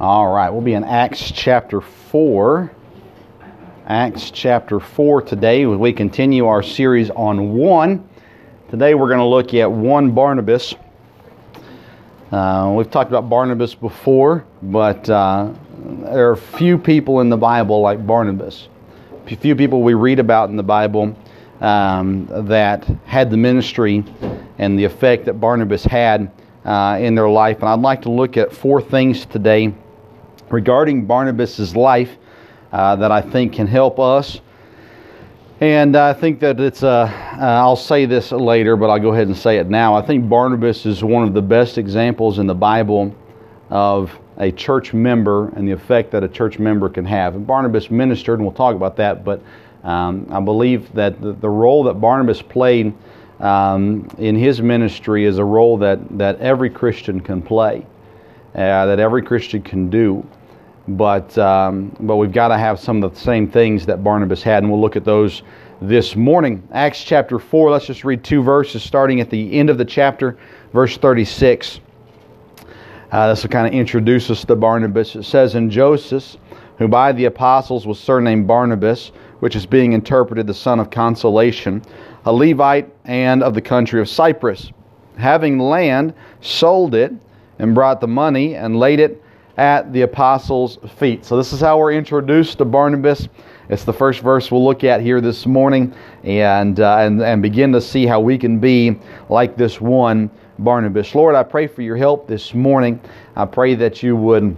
All right, we'll be in Acts chapter 4. Acts chapter 4 today. We continue our series on one. Today we're going to look at one Barnabas. Uh, we've talked about Barnabas before, but uh, there are few people in the Bible like Barnabas. Few people we read about in the Bible um, that had the ministry and the effect that Barnabas had uh, in their life. And I'd like to look at four things today regarding Barnabas's life uh, that I think can help us. And I think that it's, uh, uh, I'll say this later, but I'll go ahead and say it now. I think Barnabas is one of the best examples in the Bible of a church member and the effect that a church member can have. And Barnabas ministered, and we'll talk about that, but um, I believe that the, the, role that Barnabas played um, in his ministry is a role that, that every Christian can play, uh, that every Christian can do. But, um, but we've got to have some of the same things that Barnabas had, and we'll look at those this morning. Acts chapter 4, let's just read two verses starting at the end of the chapter, verse 36. Uh, this will kind of introduce us to Barnabas. It says, "In Joseph, who by the apostles was surnamed Barnabas, which is being interpreted the son of consolation, a Levite and of the country of Cyprus. Having land, sold it, and brought the money and laid it at the apostles' feet. So, this is how we're introduced to Barnabas. It's the first verse we'll look at here this morning and, uh, and, and begin to see how we can be like this one Barnabas. Lord, I pray for your help this morning. I pray that you would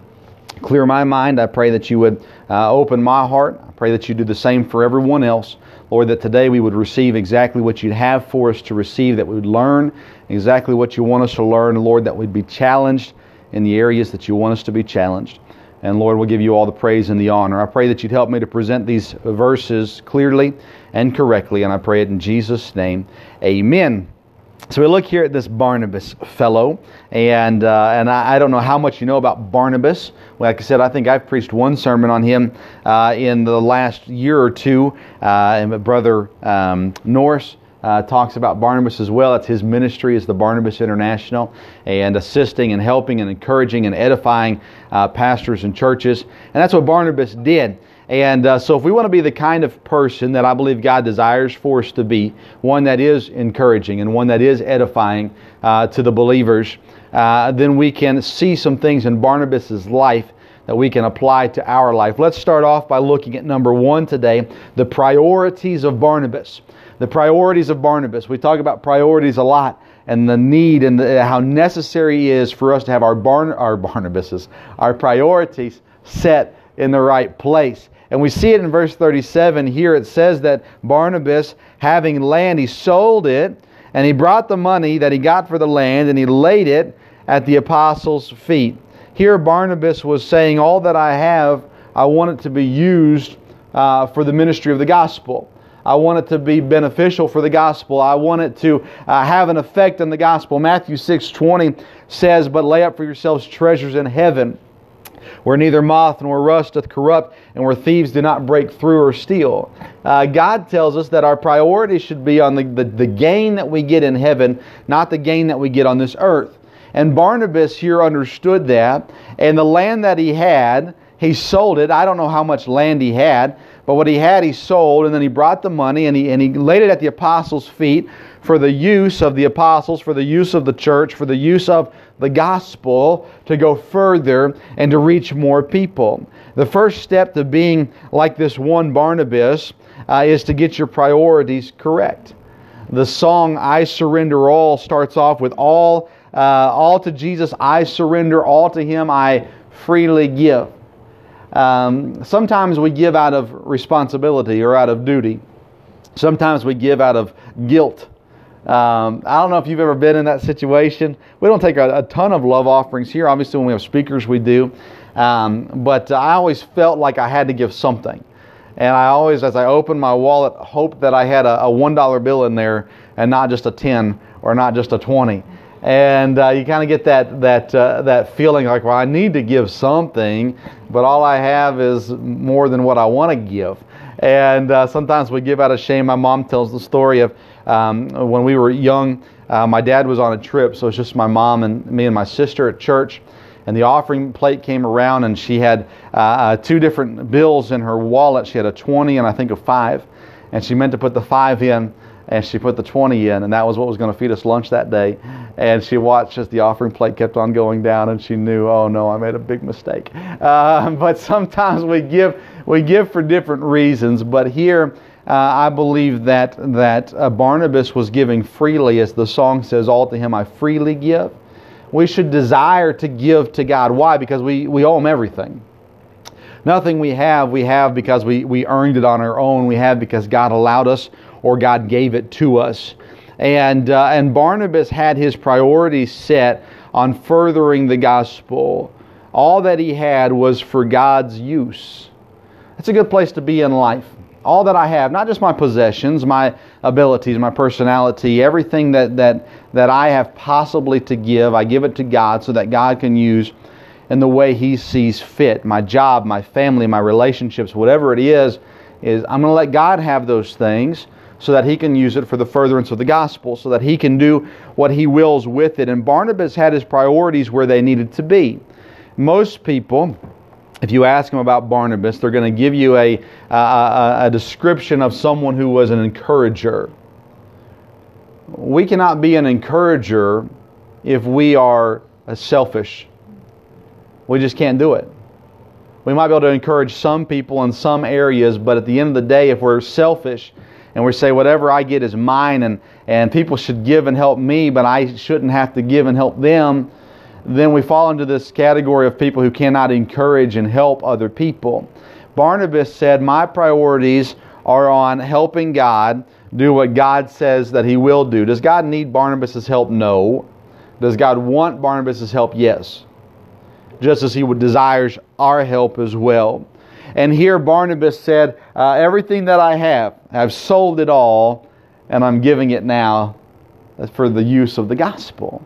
clear my mind. I pray that you would uh, open my heart. I pray that you do the same for everyone else. Lord, that today we would receive exactly what you'd have for us to receive, that we would learn exactly what you want us to learn. Lord, that we'd be challenged in the areas that you want us to be challenged. And Lord, we'll give you all the praise and the honor. I pray that you'd help me to present these verses clearly and correctly, and I pray it in Jesus' name. Amen. So we look here at this Barnabas fellow, and uh, and I, I, don't know how much you know about Barnabas. Like I said, I think I've preached one sermon on him uh, in the last year or two. Uh, and brother um, Norris uh, talks about Barnabas as well. It's his ministry is the Barnabas International, and assisting and helping and encouraging and edifying uh, pastors and churches. And that's what Barnabas did. And uh, so, if we want to be the kind of person that I believe God desires for us to be, one that is encouraging and one that is edifying uh, to the believers, uh, then we can see some things in Barnabas' life that we can apply to our life. Let's start off by looking at number one today the priorities of Barnabas. The priorities of Barnabas. We talk about priorities a lot and the need and the, how necessary it is for us to have our, Barn, our Barnabases, our priorities set in the right place. And we see it in verse 37 here. It says that Barnabas, having land, he sold it, and he brought the money that he got for the land, and he laid it at the apostles' feet. Here, Barnabas was saying, All that I have, I want it to be used uh, for the ministry of the gospel. I want it to be beneficial for the gospel. I want it to uh, have an effect on the gospel. Matthew 6 20 says, But lay up for yourselves treasures in heaven where neither moth nor rust doth corrupt, and where thieves do not break through or steal. Uh, God tells us that our priority should be on the, the, the gain that we get in heaven, not the gain that we get on this earth. And Barnabas here understood that, and the land that he had, he sold it. I don't know how much land he had, but what he had, he sold, and then he brought the money and he, and he laid it at the apostles' feet for the use of the apostles, for the use of the church, for the use of the gospel to go further and to reach more people. The first step to being like this one Barnabas uh, is to get your priorities correct. The song I Surrender All starts off with all, uh, all to Jesus, I surrender, all to Him I freely give. Um, sometimes we give out of responsibility or out of duty. Sometimes we give out of guilt. Um, I don't know if you've ever been in that situation. We don't take a, a ton of love offerings here. Obviously, when we have speakers, we do. Um, but I always felt like I had to give something. And I always, as I opened my wallet, hoped that I had a, a $1 bill in there and not just a 10 or not just a 20 and uh, you kind of get that that uh, that feeling like, well, I need to give something, but all I have is more than what I want to give. And uh, sometimes we give out of shame. My mom tells the story of um, when we were young. Uh, my dad was on a trip, so it's just my mom and me and my sister at church. and the offering plate came around, and she had uh, uh, two different bills in her wallet. She had a 20 and I think a 5. And she meant to put the 5 in, and she put the 20 in, and that was what was going to feed us lunch that day. And she watched as the offering plate kept on going down, and she knew, oh no, I made a big mistake. Uh, but sometimes we give, we give for different reasons, but here, uh, I believe that that uh, Barnabas was giving freely, as the song says, "All to Him I freely give." We should desire to give to God. Why? Because we, we owe Him everything. Nothing we have, we have because we, we earned it on our own. We have because God allowed us or God gave it to us. And, uh, and Barnabas had his priorities set on furthering the gospel. All that he had was for God's use. That's a good place to be in life. All that I have, not just my possessions, my abilities, my personality, everything that, that, that I have possibly to give, I give it to God so that God can use in the way He sees fit. My job, my family, my relationships, whatever it is, is I'm going to let God have those things so that He can use it for the furtherance of the gospel, so that He can do what He wills with it. And Barnabas had his priorities where they needed to be. Most people, if you ask them about Barnabas, they're going to give you a, a, a, description of someone who was an encourager. We cannot be an encourager if we are selfish. We just can't do it. We might be able to encourage some people in some areas, but at the end of the day, if we're selfish and we say whatever I get is mine and, and people should give and help me, but I shouldn't have to give and help them, then we fall into this category of people who cannot encourage and help other people. Barnabas said, My priorities are on helping God do what God says that He will do. Does God need Barnabas' help? No. Does God want Barnabas' help? Yes. Just as He would desires our help as well. And here Barnabas said, uh, Everything that I have, I've sold it all, and I'm giving it now for the use of the gospel.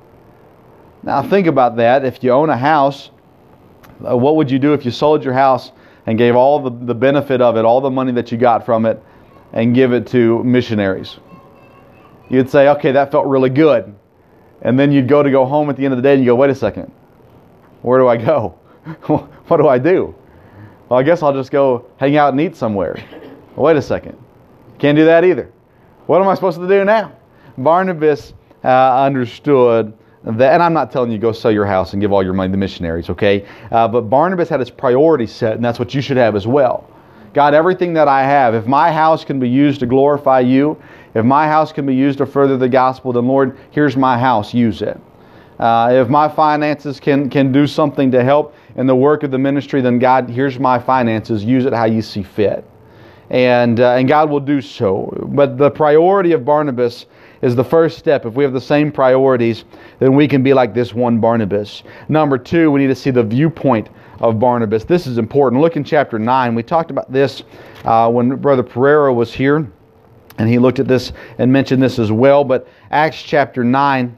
Now, think about that. If you own a house, uh, what would you do if you sold your house and gave all the, the benefit of it, all the money that you got from it, and give it to missionaries? You'd say, okay, that felt really good. And then you'd go to go home at the end of the day and you go, wait a second, where do I go? what do I do? Well, I guess I'll just go hang out and eat somewhere. wait a second. Can't do that either. What am I supposed to do now? Barnabas uh, understood that, and I'm not telling you go sell your house and give all your money to missionaries, okay? Uh, but Barnabas had his priorities set, and that's what you should have as well. God, everything that I have, if my house can be used to glorify you, if my house can be used to further the gospel, then Lord, here's my house, use it. Uh, if my finances can, can do something to help in the work of the ministry, then God, here's my finances, use it how you see fit. And, uh, and God will do so. But the priority of Barnabas is the first step. If we have the same priorities, then we can be like this one Barnabas. Number two, we need to see the viewpoint of Barnabas. This is important. Look in chapter 9. We talked about this uh, when Brother Pereira was here, and he looked at this and mentioned this as well. But Acts chapter 9.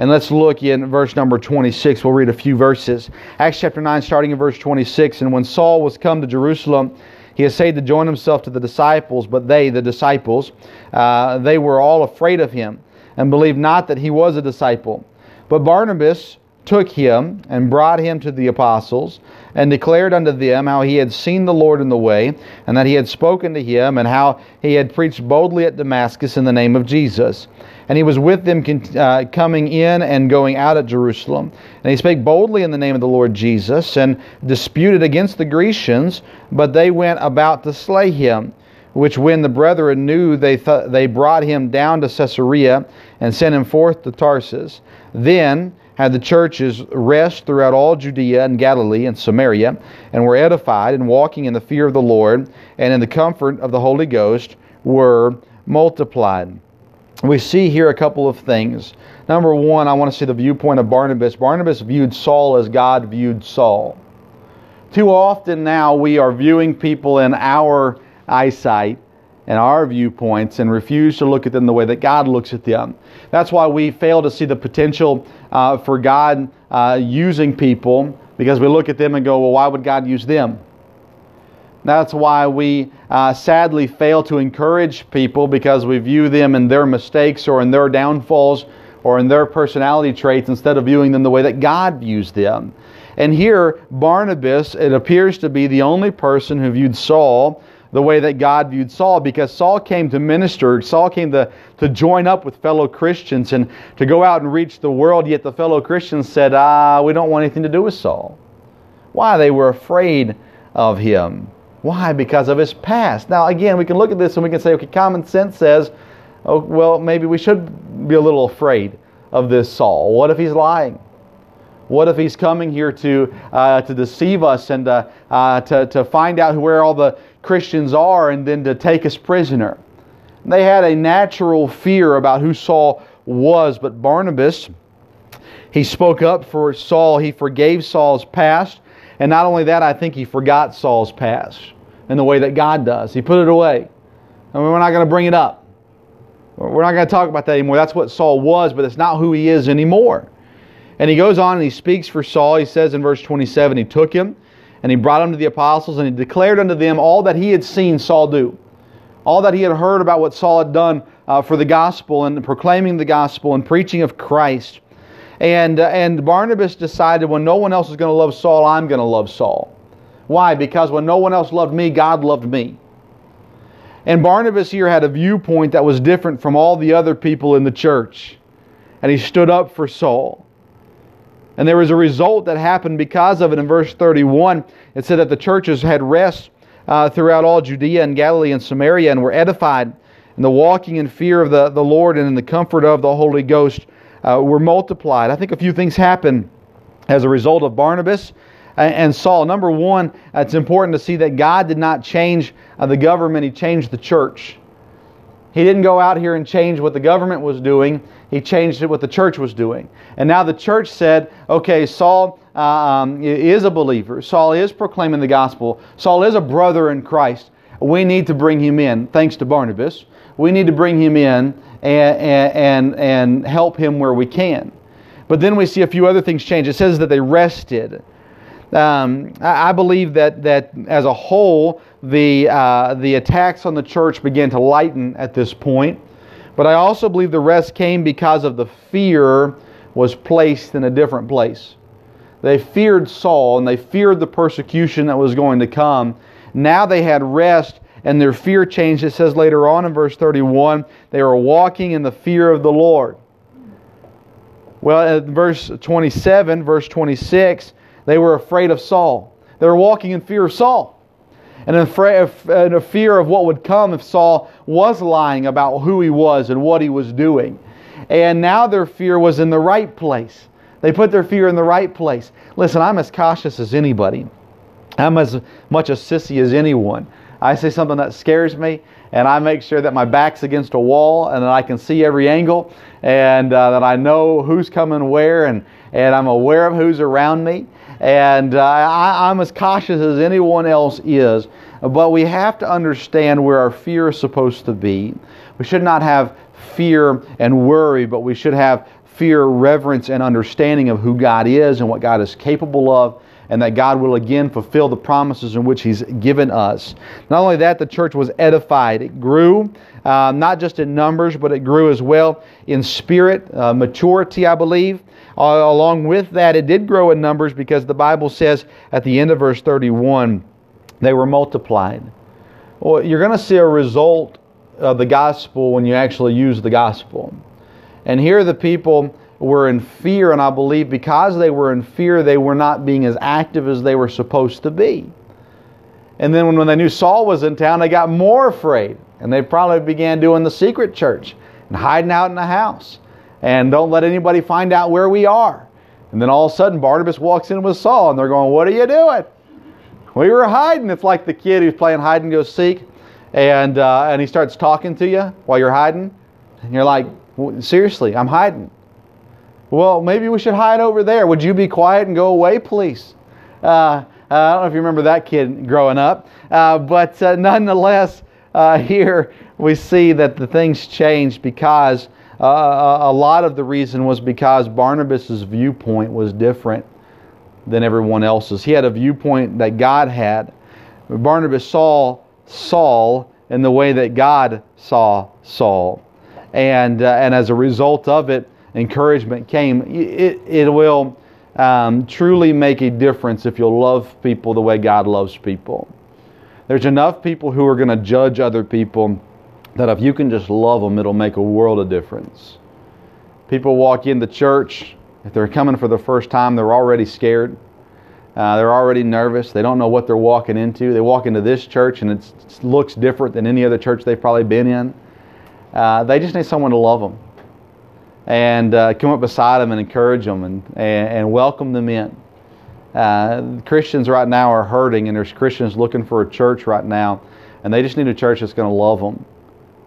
And let's look in verse number 26. We'll read a few verses. Acts chapter 9, starting in verse 26. And when Saul was come to Jerusalem, he essayed to join himself to the disciples, but they, the disciples, uh, they were all afraid of him and believed not that he was a disciple. But Barnabas took him and brought him to the apostles and declared unto them how he had seen the Lord in the way and that he had spoken to him and how he had preached boldly at Damascus in the name of Jesus. And he was with them uh, coming in and going out at Jerusalem. And he spake boldly in the name of the Lord Jesus and disputed against the Grecians, but they went about to slay him. Which when the brethren knew, they, th- they brought him down to Caesarea and sent him forth to Tarsus. Then had the churches rest throughout all Judea and Galilee and Samaria, and were edified, and walking in the fear of the Lord and in the comfort of the Holy Ghost were multiplied we see here a couple of things. Number one, I want to see the viewpoint of Barnabas. Barnabas viewed Saul as God viewed Saul. Too often now we are viewing people in our eyesight and our viewpoints and refuse to look at them the way that God looks at them. That's why we fail to see the potential uh, for God uh, using people because we look at them and go, well, why would God use them? That's why we uh, sadly fail to encourage people because we view them in their mistakes or in their downfalls or in their personality traits instead of viewing them the way that God views them. And here, Barnabas, it appears to be the only person who viewed Saul the way that God viewed Saul because Saul came to minister. Saul came to, to join up with fellow Christians and to go out and reach the world, yet the fellow Christians said, Ah, we don't want anything to do with Saul. Why? They were afraid of him. Why? Because of his past. Now, again, we can look at this and we can say, okay, common sense says, oh, well, maybe we should be a little afraid of this Saul. What if he's lying? What if he's coming here to, uh, to deceive us and uh, uh, to, to find out where all the Christians are and then to take us prisoner? They had a natural fear about who Saul was, but Barnabas, he spoke up for Saul. He forgave Saul's past. And not only that, I think he forgot Saul's past in the way that God does. He put it away. I mean, we're not going to bring it up. We're not going to talk about that anymore. That's what Saul was, but it's not who he is anymore. And he goes on and he speaks for Saul. He says in verse 27 He took him and he brought him to the apostles and he declared unto them all that he had seen Saul do, all that he had heard about what Saul had done uh, for the gospel and proclaiming the gospel and preaching of Christ. And, uh, and Barnabas decided when no one else is going to love Saul, I'm going to love Saul. Why? Because when no one else loved me, God loved me. And Barnabas here had a viewpoint that was different from all the other people in the church. And he stood up for Saul. And there was a result that happened because of it. In verse 31, it said that the churches had rest uh, throughout all Judea and Galilee and Samaria and were edified in the walking in fear of the, the Lord and in the comfort of the Holy Ghost uh, were multiplied. I think a few things happened as a result of Barnabas and Saul. Number one, it's important to see that God did not change uh, the government, He changed the church. He didn't go out here and change what the government was doing. He changed what the church was doing. And now the church said, okay, Saul uh, um, is a believer. Saul is proclaiming the gospel. Saul is a brother in Christ. We need to bring him in, thanks to Barnabas. We need to bring him in and, and, and help him where we can. But then we see a few other things change. It says that they rested. Um, I believe that, that as a whole, the, uh, the attacks on the church began to lighten at this point. But I also believe the rest came because of the fear was placed in a different place. They feared Saul and they feared the persecution that was going to come. Now they had rest and their fear changed. It says later on in verse 31 they were walking in the fear of the Lord. Well, in verse 27, verse 26, they were afraid of Saul. They were walking in fear of Saul. And in a fear of what would come if Saul was lying about who he was and what he was doing. And now their fear was in the right place. They put their fear in the right place. Listen, I'm as cautious as anybody. I'm as much a sissy as anyone. I see something that scares me, and I make sure that my back's against a wall and that I can see every angle and uh, that I know who's coming where and, and I'm aware of who's around me. And uh, I, I'm as cautious as anyone else is. But we have to understand where our fear is supposed to be. We should not have fear and worry, but we should have fear, reverence, and understanding of who God is and what God is capable of and that God will again fulfill the promises in which He's given us. Not only that, the church was edified. It grew, uh, not just in numbers, but it grew as well in spirit, uh, maturity, I believe. Uh, along with that, it did grow in numbers because the Bible says at the end of verse 31, they were multiplied. Well, you're going to see a result of the gospel when you actually use the gospel. And here are the people were in fear, and I believe because they were in fear, they were not being as active as they were supposed to be. And then when they knew Saul was in town, they got more afraid. And they probably began doing the secret church and hiding out in the house. And don't let anybody find out where we are. And then all of a sudden, Barnabas walks in with Saul, and they're going, What are you doing? We were hiding. It's like the kid who's playing hide and go seek, and, uh, and he starts talking to you while you're hiding. And you're like, Seriously, I'm hiding. Well, maybe we should hide over there. Would you be quiet and go away, please? Uh, I don't know if you remember that kid growing up, uh, but uh, nonetheless, uh, here we see that the things changed because uh, a lot of the reason was because Barnabas's viewpoint was different than everyone else's. He had a viewpoint that God had. Barnabas saw Saul in the way that God saw Saul, and uh, and as a result of it, encouragement came. It, it will, um, truly make a difference if you'll love people the way God loves people. There's enough people who are going to judge other people that if you can just love them, it'll make a world of difference. People walk in the church, if they're coming for the first time, they're already scared. Uh, they're already nervous. They don't know what they're walking into. They walk into this church and it looks different than any other church they've probably been in. Uh, they just need someone to love them and uh, come up beside them and encourage them and, and, and welcome them in. Uh, Christians right now are hurting, and there's Christians looking for a church right now, and they just need a church that's going to love them.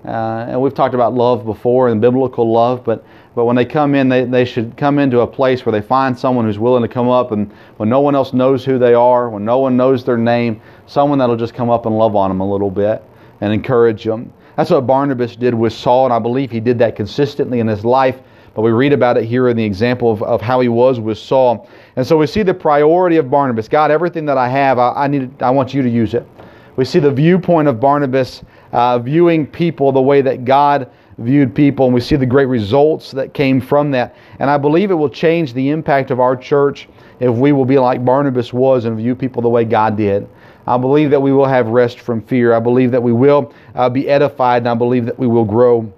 Uh, and we've talked about love before and biblical love, but, but when they come in, they, they should come into a place where they find someone who's willing to come up, and when no one else knows who they are, when no one knows their name, someone that'll just come up and love on them a little bit and encourage them. That's what Barnabas did with Saul, and I believe he did that consistently in his life. But we read about it here in the example of, of how he was with Saul. And so we see the priority of Barnabas. God, everything that I have, I, I need, I want you to use it. We see the viewpoint of Barnabas uh, viewing people the way that God viewed people, and we see the great results that came from that. And I believe it will change the impact of our church if we will be like Barnabas was and view people the way God did. I believe that we will have rest from fear. I believe that we will uh, be edified, and I believe that we will grow.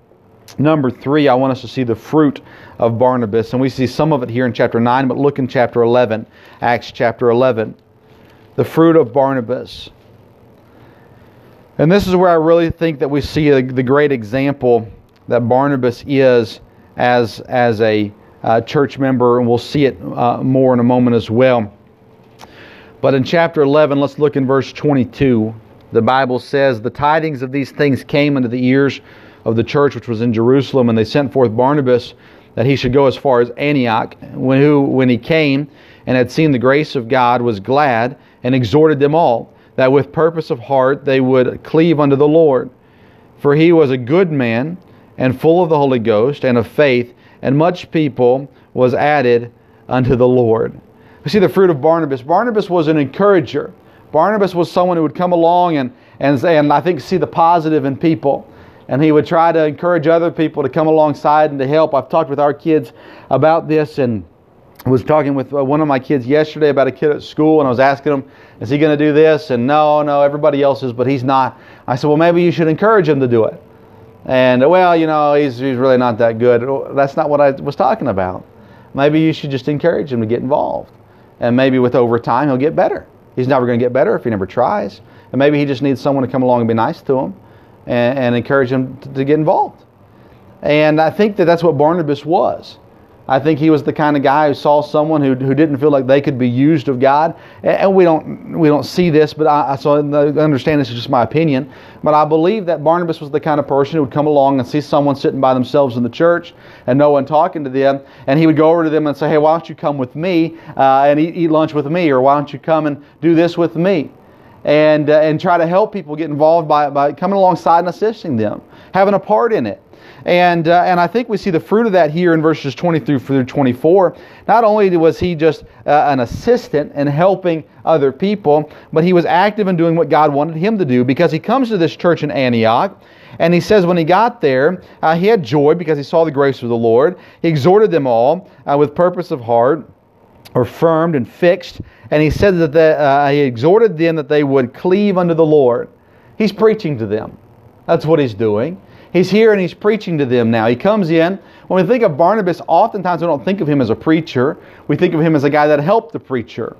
Number three, I want us to see the fruit of Barnabas, and we see some of it here in chapter 9, but look in chapter 11, Acts chapter 11. The fruit of Barnabas. And this is where I really think that we see the great example that Barnabas is as, as a uh, church member, and we'll see it uh, more in a moment as well. But in chapter 11, let's look in verse 22. The Bible says, The tidings of these things came into the ears of the church which was in Jerusalem, and they sent forth Barnabas that he should go as far as Antioch. When, who, when he came and had seen the grace of God, was glad and exhorted them all that with purpose of heart they would cleave unto the Lord. For he was a good man and full of the Holy Ghost and of faith, and much people was added unto the Lord. We see the fruit of Barnabas. Barnabas was an encourager. Barnabas was someone who would come along and, and, and I think see the positive in people. And he would try to encourage other people to come alongside and to help. I've talked with our kids about this and was talking with uh, one of my kids yesterday about a kid at school and I was asking him, is he going to do this? And no, no, everybody else is, but he's not. I said, well, maybe you should encourage him to do it. And well, you know, he's, he's really not that good. That's not what I was talking about. Maybe you should just encourage him to get involved and maybe with over time he'll get better. He's never going to get better if he never tries. And maybe he just needs someone to come along and be nice to him and, and encourage him to, to get involved. And I think that that's what Barnabas was. I think he was the kind of guy who saw someone who, who didn't feel like they could be used of God. And we don't, we don't see this, but I, so I understand this is just my opinion. But I believe that Barnabas was the kind of person who would come along and see someone sitting by themselves in the church and no one talking to them. And he would go over to them and say, Hey, why don't you come with me uh, and eat, eat lunch with me? Or why don't you come and do this with me? And, uh, and try to help people get involved by, by coming alongside and assisting them, having a part in it. And, uh, and I think we see the fruit of that here in verses 20 through 24. Not only was he just uh, an assistant in helping other people, but he was active in doing what God wanted him to do because he comes to this church in Antioch. And he says when he got there, uh, he had joy because he saw the grace of the Lord. He exhorted them all uh, with purpose of heart, or firmed and fixed. And he said that the, uh, he exhorted them that they would cleave unto the Lord. He's preaching to them. That's what he's doing. He's here and he's preaching to them now. He comes in. When we think of Barnabas, oftentimes we don't think of him as a preacher. We think of him as a guy that helped the preacher.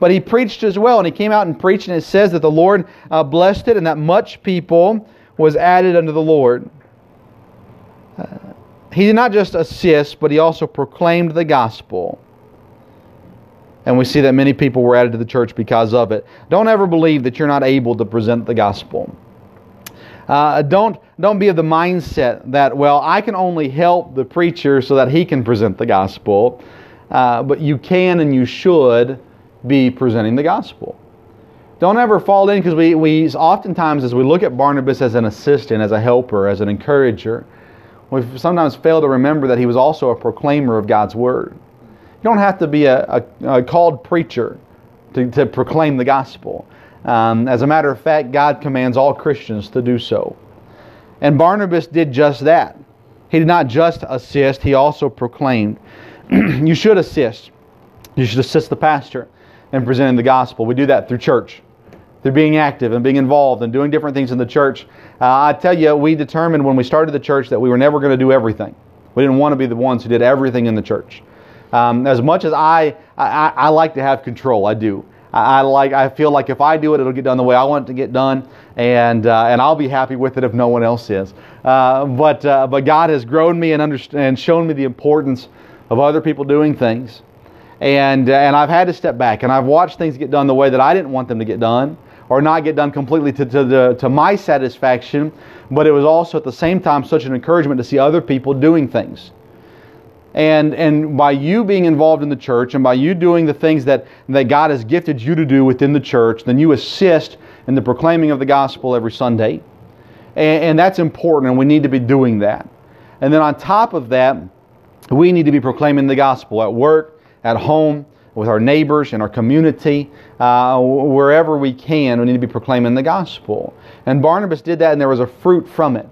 But he preached as well, and he came out and preached, and it says that the Lord uh, blessed it, and that much people was added unto the Lord. Uh, he did not just assist, but he also proclaimed the gospel. And we see that many people were added to the church because of it. Don't ever believe that you're not able to present the gospel. Uh, don't, don't be of the mindset that, well, I can only help the preacher so that he can present the gospel. Uh, but you can and you should be presenting the gospel. Don't ever fall in because we, we oftentimes, as we look at Barnabas as an assistant, as a helper, as an encourager, we sometimes fail to remember that he was also a proclaimer of God's word. You don't have to be a, a, a called preacher to, to proclaim the gospel. Um, as a matter of fact, God commands all Christians to do so. And Barnabas did just that. He did not just assist, he also proclaimed. you should assist. You should assist the pastor in presenting the gospel. We do that through church, through being active and being involved and doing different things in the church. Uh, I tell you, we determined when we started the church that we were never going to do everything. We didn't want to be the ones who did everything in the church. Um, as much as I, I, I like to have control, I do. I, I, like. I feel like if I do it, it'll get done the way I want it to get done, and uh, and I'll be happy with it if no one else is. Uh, but uh, but God has grown me and understand and shown me the importance of other people doing things, and uh, and I've had to step back and I've watched things get done the way that I didn't want them to get done, or not get done completely to to, the, to my satisfaction. But it was also at the same time such an encouragement to see other people doing things. And, and by you being involved in the church and by you doing the things that, that God has gifted you to do within the church, then you assist in the proclaiming of the gospel every Sunday. And, and that's important, and we need to be doing that. And then on top of that, we need to be proclaiming the gospel at work, at home, with our neighbors, in our community, uh, wherever we can, we need to be proclaiming the gospel. And Barnabas did that, and there was a fruit from it.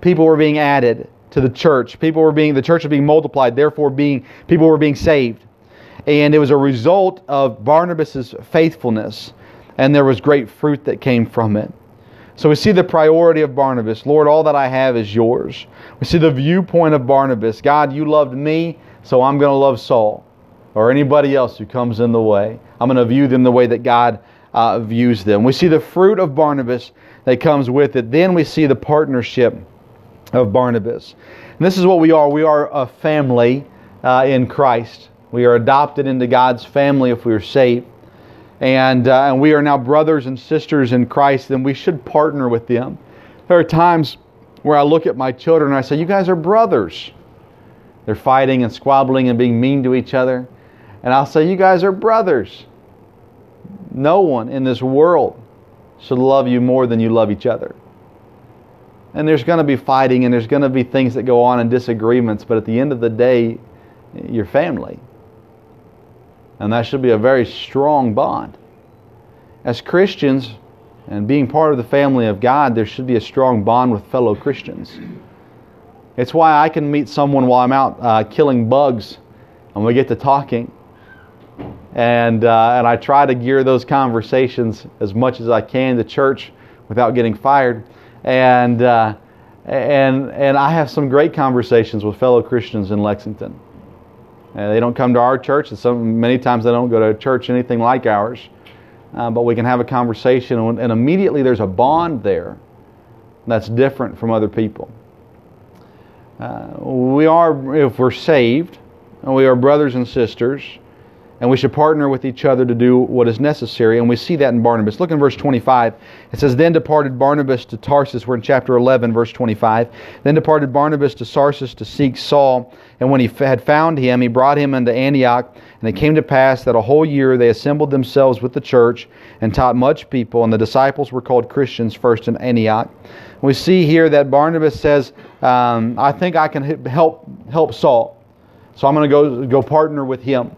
People were being added to the church. People were being, the church was being multiplied, therefore being, people were being saved. And it was a result of Barnabas' faithfulness, and there was great fruit that came from it. So we see the priority of Barnabas. Lord, all that I have is yours. We see the viewpoint of Barnabas. God, you loved me, so I'm going to love Saul or anybody else who comes in the way. I'm going to view them the way that God uh, views them. We see the fruit of Barnabas that comes with it. Then we see the partnership of Barnabas. And this is what we are. We are a family uh, in Christ. We are adopted into God's family if we are saved. And, uh, and we are now brothers and sisters in Christ, and we should partner with them. There are times where I look at my children and I say, You guys are brothers. They're fighting and squabbling and being mean to each other. And I'll say, You guys are brothers. No one in this world should love you more than you love each other. And there's going to be fighting and there's going to be things that go on and disagreements, but at the end of the day, you're family. And that should be a very strong bond. As Christians and being part of the family of God, there should be a strong bond with fellow Christians. It's why I can meet someone while I'm out uh, killing bugs and we get to talking. And, uh, and I try to gear those conversations as much as I can to church without getting fired and uh, and and I have some great conversations with fellow Christians in Lexington. Uh, they don't come to our church, and some many times they don't go to a church anything like ours. Uh, but we can have a conversation, and, immediately there's a bond there that's different from other people. Uh, we are, if we're saved, we are brothers and sisters and we should partner with each other to do what is necessary. And we see that in Barnabas. Look in verse 25. It says, Then departed Barnabas to Tarsus. We're in chapter 11, verse 25. Then departed Barnabas to Tarsus to seek Saul. And when he had found him, he brought him into Antioch. And it came to pass that a whole year they assembled themselves with the church and taught much people. And the disciples were called Christians first in Antioch. We see here that Barnabas says, um, I think I can help, help Saul. So I'm going to go, go partner with him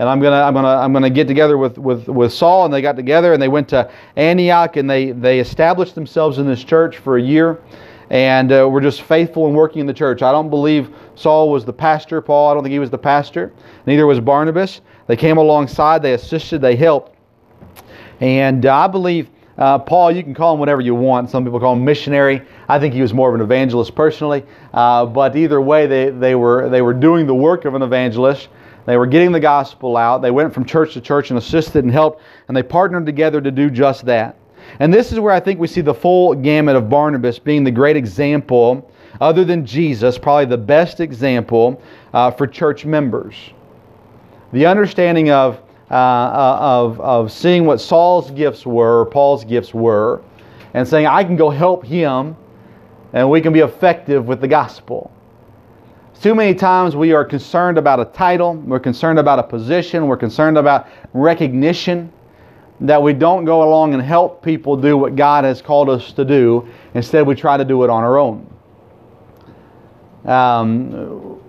and I'm gonna I'm gonna I'm gonna get together with, with, with Saul and they got together and they went to Antioch and they they established themselves in this church for a year and uh, were just faithful in working in the church. I don't believe Saul was the pastor. Paul I don't think he was the pastor. Neither was Barnabas. They came alongside. They assisted. They helped. And uh, I believe. Uh, Paul, you can call him whatever you want. Some people call him missionary. I think he was more of an evangelist personally. Uh, but either way, they, they, were, they were doing the work of an evangelist. They were getting the gospel out. They went from church to church and assisted and helped, and they partnered together to do just that. And this is where I think we see the full gamut of Barnabas being the great example, other than Jesus, probably the best example uh, for church members. The understanding of, uh, uh of, of seeing what Saul's gifts were, Paul's gifts were, and saying, I can go help him, and we can be effective with the gospel. Too many times we are concerned about a title, we're concerned about a position, we're concerned about recognition, that we don't go along and help people do what God has called us to do. Instead, we try to do it on our own. Um,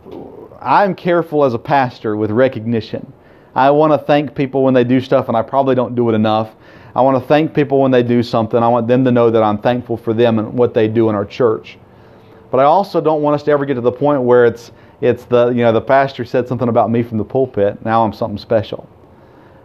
I'm careful as a pastor with recognition. I want to thank people when they do stuff, and I probably don't do it enough. I want to thank people when they do something. I want them to know that I'm thankful for them and what they do in our church. But I also don't want us to ever get to the point where it's it's the you know the pastor said something about me from the pulpit. Now I'm something special.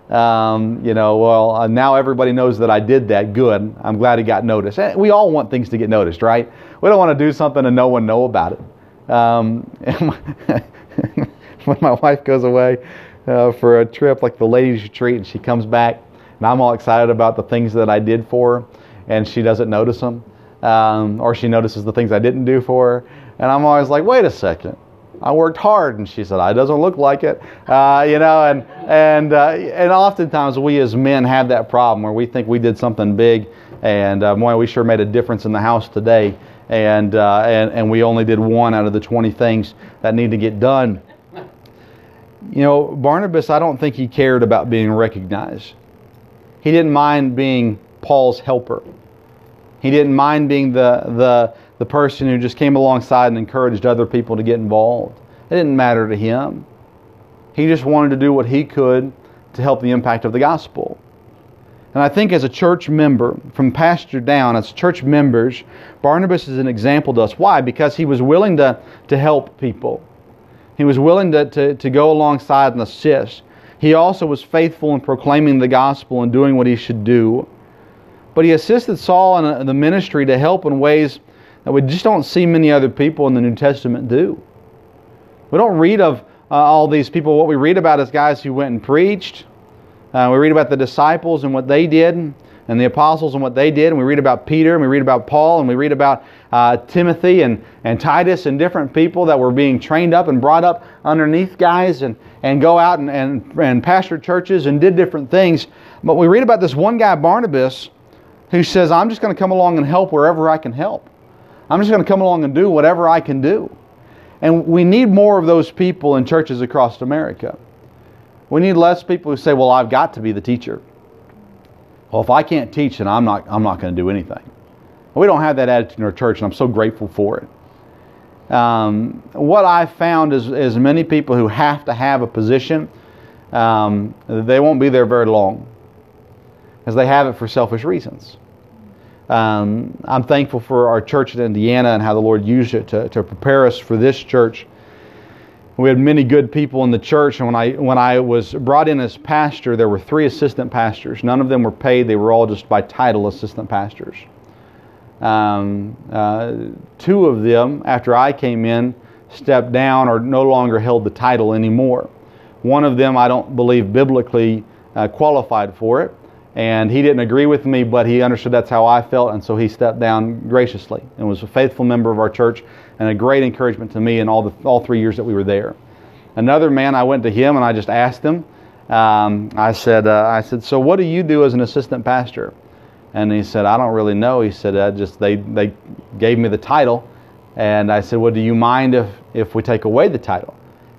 Um, you know, well uh, now everybody knows that I did that. Good. I'm glad it got noticed. And we all want things to get noticed, right? We don't want to do something and no one know about it. Um, when my wife goes away uh, for a trip, like the ladies retreat, and she comes back, and I'm all excited about the things that I did for her, and she doesn't notice them, um, or she notices the things I didn't do for her, and I'm always like, wait a second. I worked hard, and she said, "I doesn't look like it," uh, you know. And and uh, and oftentimes we as men have that problem where we think we did something big, and uh, boy, we sure made a difference in the house today, and uh, and and we only did one out of the 20 things that need to get done. You know, Barnabas, I don't think he cared about being recognized. He didn't mind being Paul's helper. He didn't mind being the the the person who just came alongside and encouraged other people to get involved. It didn't matter to him. He just wanted to do what he could to help the impact of the gospel. And I think as a church member, from pastor down, as church members, Barnabas is an example to us. Why? Because he was willing to, to help people. He was willing to, to, to go alongside and assist. He also was faithful in proclaiming the gospel and doing what he should do. But he assisted Saul in the ministry to help in ways that we just don't see many other people in the New Testament do. We don't read of uh, all these people. What we read about is guys who went and preached. Uh, we read about the disciples and what they did, and the apostles and what they did. And we read about Peter, and we read about Paul, and we read about uh, Timothy and, and Titus and different people that were being trained up and brought up underneath guys and, and go out and, and, and pastor churches and did different things. But we read about this one guy, Barnabas, who says, I'm just going to come along and help wherever I can help. I'm just going to come along and do whatever I can do. And we need more of those people in churches across America. We need less people who say, "Well, I've got to be the teacher." Well, if I can't teach, then I'm not I'm not going to do anything. We don't have that attitude in our church, and I'm so grateful for it. Um, what I've found is, is many people who have to have a position, um, they won't be there very long, because they have it for selfish reasons. Um, I'm thankful for our church in Indiana and how the Lord used it to, to prepare us for this church. We had many good people in the church, and when I when I was brought in as pastor, there were three assistant pastors. None of them were paid; they were all just by title assistant pastors. Um, uh, two of them, after I came in, stepped down or no longer held the title anymore. One of them, I don't believe biblically uh, qualified for it and he didn't agree with me, but he understood that's how I felt, and so he stepped down graciously and was a faithful member of our church and a great encouragement to me in all the all three years that we were there. Another man, I went to him and I just asked him. Um, I said, uh, I said, so what do you do as an assistant pastor? And he said, I don't really know. He said, I just they they gave me the title, and I said, well, do you mind if if we take away the title?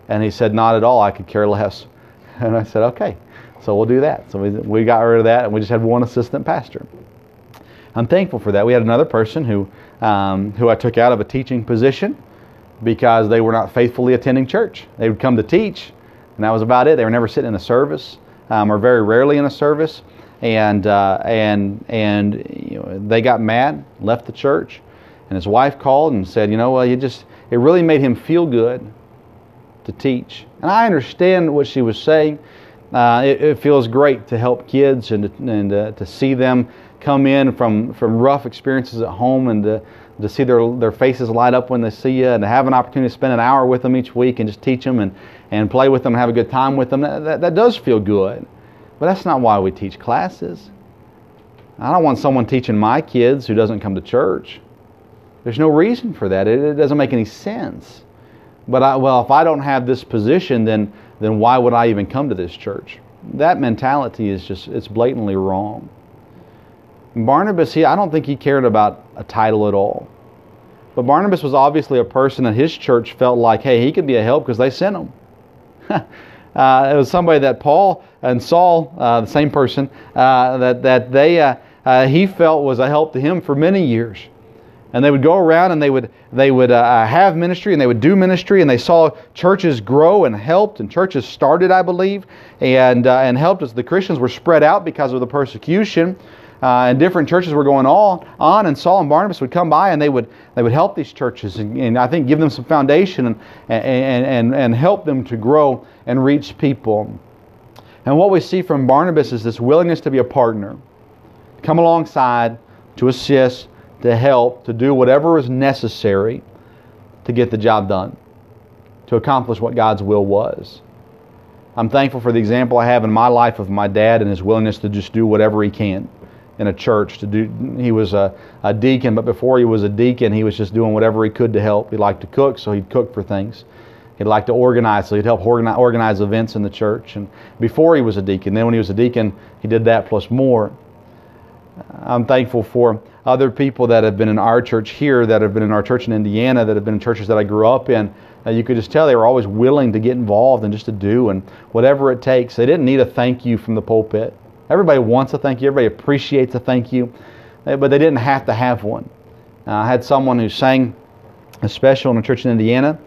And he said, not at all. I could care less. And I said, okay. So we'll do that. So we, we got rid of that and we just had one assistant pastor. I'm thankful for that. We had another person who, um, who I took out of a teaching position because they were not faithfully attending church. They would come to teach, and that was about it. They were never sitting in a service, um, or very rarely in a service. And uh, and and you know, they got mad, left the church, and his wife called and said, you know, well, you just it really made him feel good to teach. And I understand what she was saying. Uh, it, it, feels great to help kids and, and uh, to see them come in from, from rough experiences at home and to, to see their, their faces light up when they see you and to have an opportunity to spend an hour with them each week and just teach them and, and play with them and have a good time with them. That, that, that does feel good. But that's not why we teach classes. I don't want someone teaching my kids who doesn't come to church. There's no reason for that. It, it doesn't make any sense. But I, well, if I don't have this position, then then why would I even come to this church? That mentality is just, it's blatantly wrong. Barnabas, he, I don't think he cared about a title at all. But Barnabas was obviously a person that his church felt like, hey, he could be a help because they sent him. uh, it was somebody that Paul and Saul, uh, the same person, uh, that, that they, uh, uh, he felt was a help to him for many years and they would go around and they would they would uh, have ministry and they would do ministry and they saw churches grow and helped and churches started I believe and uh, and helped as the Christians were spread out because of the persecution. uh, and different churches were going on, on, and Saul and Barnabas would come by and they would they would help these churches and, and I think give them some foundation and, and, and, and help them to grow and reach people. And what we see from Barnabas is this willingness to be a partner, come alongside, to assist, to help, to do whatever is necessary to get the job done, to accomplish what God's will was. I'm thankful for the example I have in my life of my dad and his willingness to just do whatever he can in a church to do. He was a, a deacon but before he was a deacon he was just doing whatever he could to help. He liked to cook so he'd cook for things. He'd like to organize so he'd help organize, organize events in the church. And before he was a deacon then when he was a deacon he did that plus more i'm thankful for other people that have been in our church here that have been in our church in indiana that have been in churches that i grew up in uh, you could just tell they were always willing to get involved and just to do and whatever it takes. They didn't need a thank you from the pulpit. Everybody wants a thank you. Everybody appreciates a thank you, uh, but they didn't have to have one. Uh, I had someone who sang a special in a church in Indiana,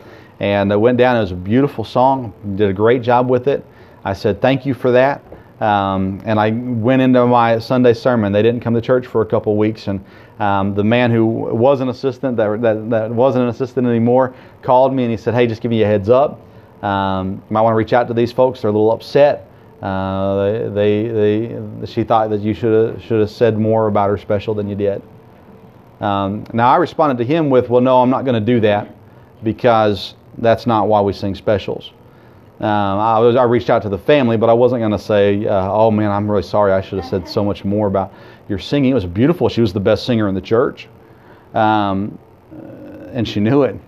and I went down. It was a beautiful song. Did a great job with it. I said thank you for that. Um, and I went into my Sunday sermon. They didn't come to church for a couple weeks, and um, the man who was an assistant, that, that, that, wasn't an assistant anymore, called me and he said, Hey, just give me a heads up. Um, you might want to reach out to these folks. They're a little upset. Uh, they, they, they, she thought that you should have, should have said more about her special than you did. Um, now, I responded to him with, Well, no, I'm not going to do that because that's not why we sing specials. Um, I, was, I reached out to the family, but I wasn't going to say, uh, "Oh man, I'm really sorry. I should have said so much more about your singing. It was beautiful. She was the best singer in the church, um, and she knew it."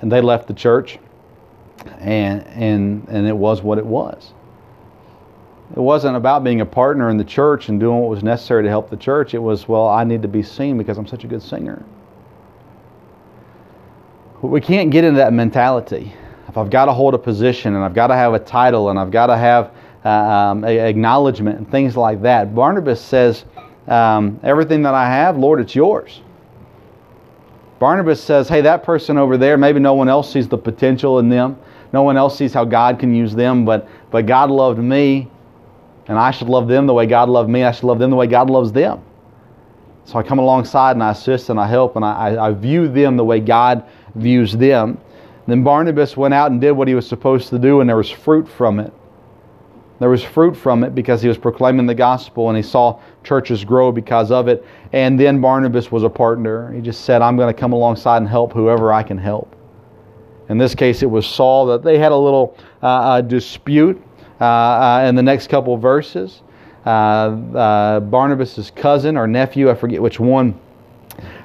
And they left the church, and and and it was what it was. It wasn't about being a partner in the church and doing what was necessary to help the church. It was, well, I need to be seen because I'm such a good singer. We can't get into that mentality I've got to hold a position and I've got to have a title and I've got to have uh, um, acknowledgement and things like that, Barnabas says, um, Everything that I have, Lord, it's yours. Barnabas says, Hey, that person over there, maybe no one else sees the potential in them. No one else sees how God can use them, but, but God loved me, and I should love them the way God loved me. I should love them the way God loves them. So I come alongside and I assist and I help and I, I view them the way God views them. Then Barnabas went out and did what he was supposed to do, and there was fruit from it. There was fruit from it because he was proclaiming the gospel and he saw churches grow because of it. And then Barnabas was a partner. He just said, I'm going to come alongside and help whoever I can help. In this case, it was Saul that they had a little uh, uh, dispute uh, uh in the next couple verses. Uh, uh, Barnabas' cousin or nephew, I forget which one,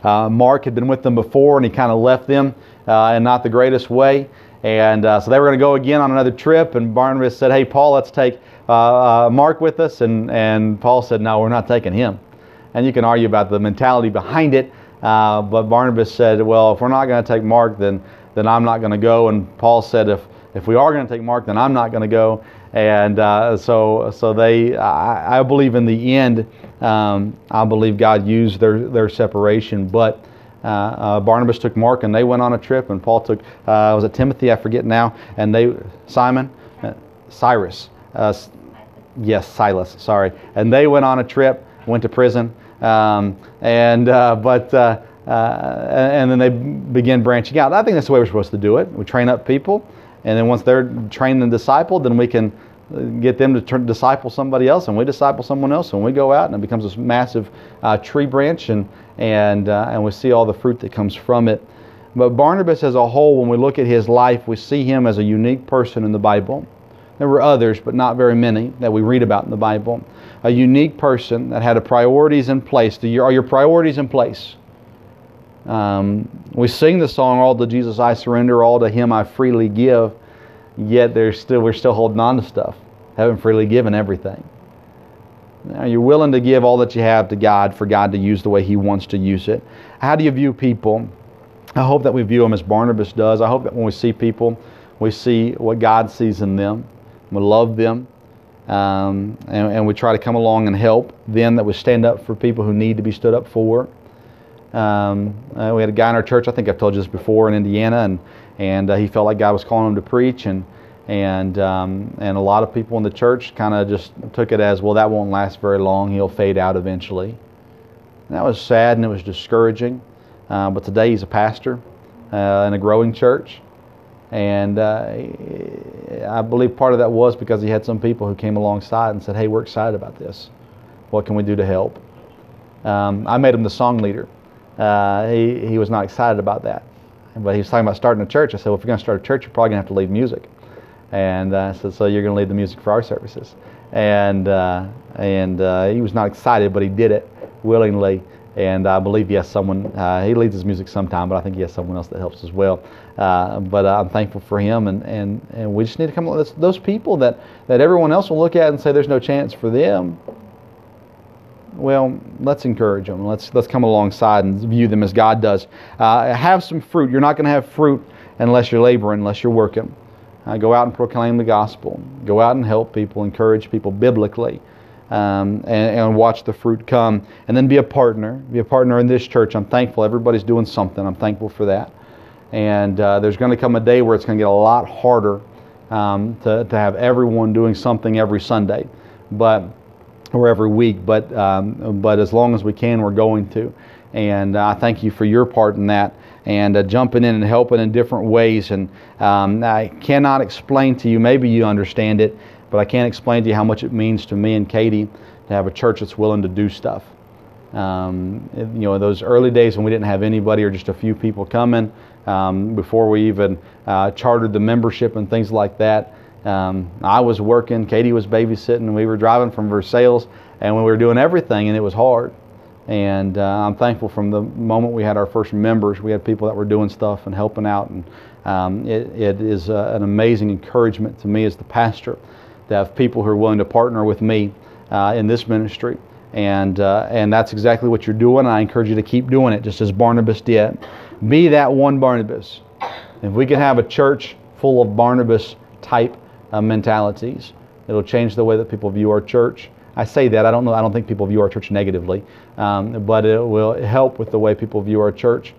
Mark had been with them before and he kind of left them uh, in not the greatest way. And uh, so they were going to go again on another trip, and Barnabas said, Hey, Paul, let's take uh, uh, Mark with us. And, and Paul said, No, we're not taking him. And you can argue about the mentality behind it, uh, but Barnabas said, Well, if we're not going to take Mark, then, then I'm not going to go. And Paul said, If, if we are going to take Mark, then I'm not going to go. And uh, so, so they, I, I, believe in the end, um, I believe God used their, their separation. But uh, uh, Barnabas took Mark and they went on a trip, and Paul took uh, was it Timothy? I forget now. And they Simon, Cyrus, yes, Silas. Sorry, and they went on a trip, went to prison, um, and but. Uh, and then they begin branching out. I think that's the way we're supposed to do it. We train up people, and then once they're trained and discipled, then we can get them to turn, disciple somebody else, and we disciple someone else, and we go out, and it becomes this massive uh, tree branch, and and uh, and we see all the fruit that comes from it. But Barnabas, as a whole, when we look at his life, we see him as a unique person in the Bible. There were others, but not very many that we read about in the Bible. A unique person that had priorities in place. Are your priorities in place? Um, we sing the song, "All to Jesus I surrender, all to Him I freely give." Yet there's still we're still holding on to stuff haven't freely given everything. Now, you're willing to give all that you have to God for God to use the way He wants to use it. How do you view people? I hope that we view them as Barnabas does. I hope that when we see people, we see what God sees in them. We love them. Um, and, and, we try to come along and help them, that we stand up for people who need to be stood up for. Um, uh, we had a guy in our church, I think I've told you this before, in Indiana, and, and uh, he felt like God was calling him to preach. And And, um, and a lot of people in the church kind of just took it as, well, that won't last very long. He'll fade out eventually. And that was sad and it was discouraging. Uh, but today he's a pastor uh, in a growing church. And uh, I believe part of that was because he had some people who came alongside and said, hey, we're excited about this. What can we do to help? Um, I made him the song leader. Uh, he, he was not excited about that. But he was talking about starting a church. I said, well, if you're going to start a church, you're probably going to have to leave music. And uh, I said, so you're going to leave the music for our services. And, uh, and uh, he was not excited, but he did it willingly. And I believe he has someone, uh, he leads his music sometime, but I think he has someone else that helps as well. Uh, but I'm thankful for him. And, and, and we just need to come, with those people that, that everyone else will look at and say there's no chance for them well, let's encourage them. Let's let's come alongside and view them as God does. Uh, have some fruit. You're not going to have fruit unless you're laboring, unless you're working. Uh, go out and proclaim the gospel. Go out and help people, encourage people biblically, um, and, and, watch the fruit come. And then be a partner. Be a partner in this church. I'm thankful everybody's doing something. I'm thankful for that. And uh, there's going to come a day where it's going to get a lot harder um, to, to have everyone doing something every Sunday. But or every week, but um, but as long as we can, we're going to. And I thank you for your part in that and uh, jumping in and helping in different ways. And um, I cannot explain to you, maybe you understand it, but I can't explain to you how much it means to me and Katie to have a church that's willing to do stuff. Um, you know, those early days when we didn't have anybody or just a few people coming, um, before we even uh, chartered the membership and things like that. Um, I was working, Katie was babysitting, we were driving from Versailles, and we were doing everything, and it was hard. And uh, I'm thankful from the moment we had our first members, we had people that were doing stuff and helping out. And um, it, it is uh, an amazing encouragement to me as the pastor to have people who are willing to partner with me uh, in this ministry. And, uh, and that's exactly what you're doing. I encourage you to keep doing it, just as Barnabas did. Be that one Barnabas. If we can have a church full of Barnabas type uh, mentalities. It'll change the way that people view our church. I say that I don't know. I don't think people view our church negatively, um, but it will help with the way people view our church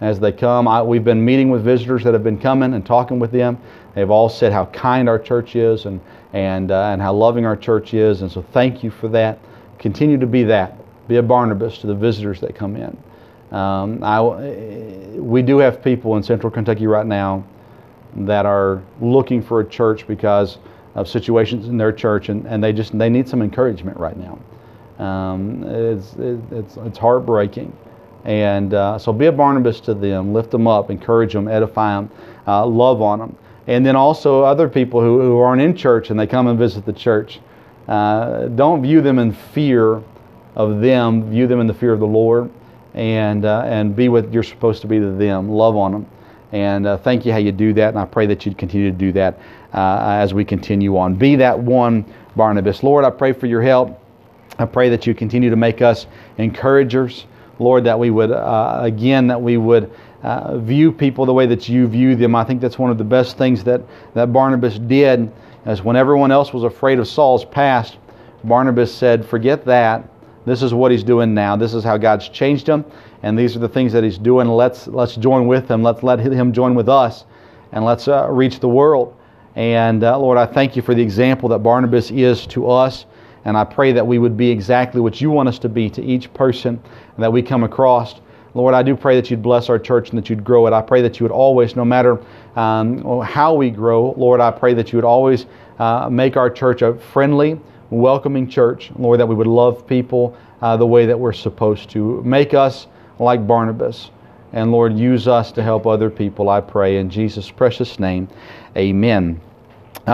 as they come. I, we've been meeting with visitors that have been coming and talking with them. They've all said how kind our church is and and uh, and how loving our church is, and so thank you for that. Continue to be that. Be a Barnabas to the visitors that come in. Um, I, we do have people in Central Kentucky right now that are looking for a church because of situations in their church, and, and they just they need some encouragement right now. Um, it's, it's, it's heartbreaking. And uh, so be a Barnabas to them, lift them up, encourage them, edify them, uh, love on them. And then also other people who, who aren't in church and they come and visit the church. Uh, don't view them in fear of them, view them in the fear of the Lord, and, uh, and be what you're supposed to be to them. Love on them. And uh, thank you how you do that, and I pray that you'd continue to do that uh, as we continue on. Be that one Barnabas. Lord, I pray for your help. I pray that you continue to make us encouragers. Lord, that we would, uh, again, that we would uh, view people the way that you view them. I think that's one of the best things that, that Barnabas did, as when everyone else was afraid of Saul's past, Barnabas said, Forget that. This is what he's doing now. This is how God's changed him and these are the things that he's doing. Let's let's join with him. Let's let him join with us, and let's uh, reach the world. And uh, Lord, I thank you for the example that Barnabas is to us, and I pray that we would be exactly what you want us to be to each person that we come across. Lord, I do pray that you'd bless our church and that you'd grow it. I pray that you would always, no matter um, how we grow, Lord, I pray that you would always uh, make our church a friendly, welcoming church. Lord, that we would love people uh, the way that we're supposed to. Make us like Barnabas. And Lord, use us to help other people, I pray. In Jesus' precious name, amen.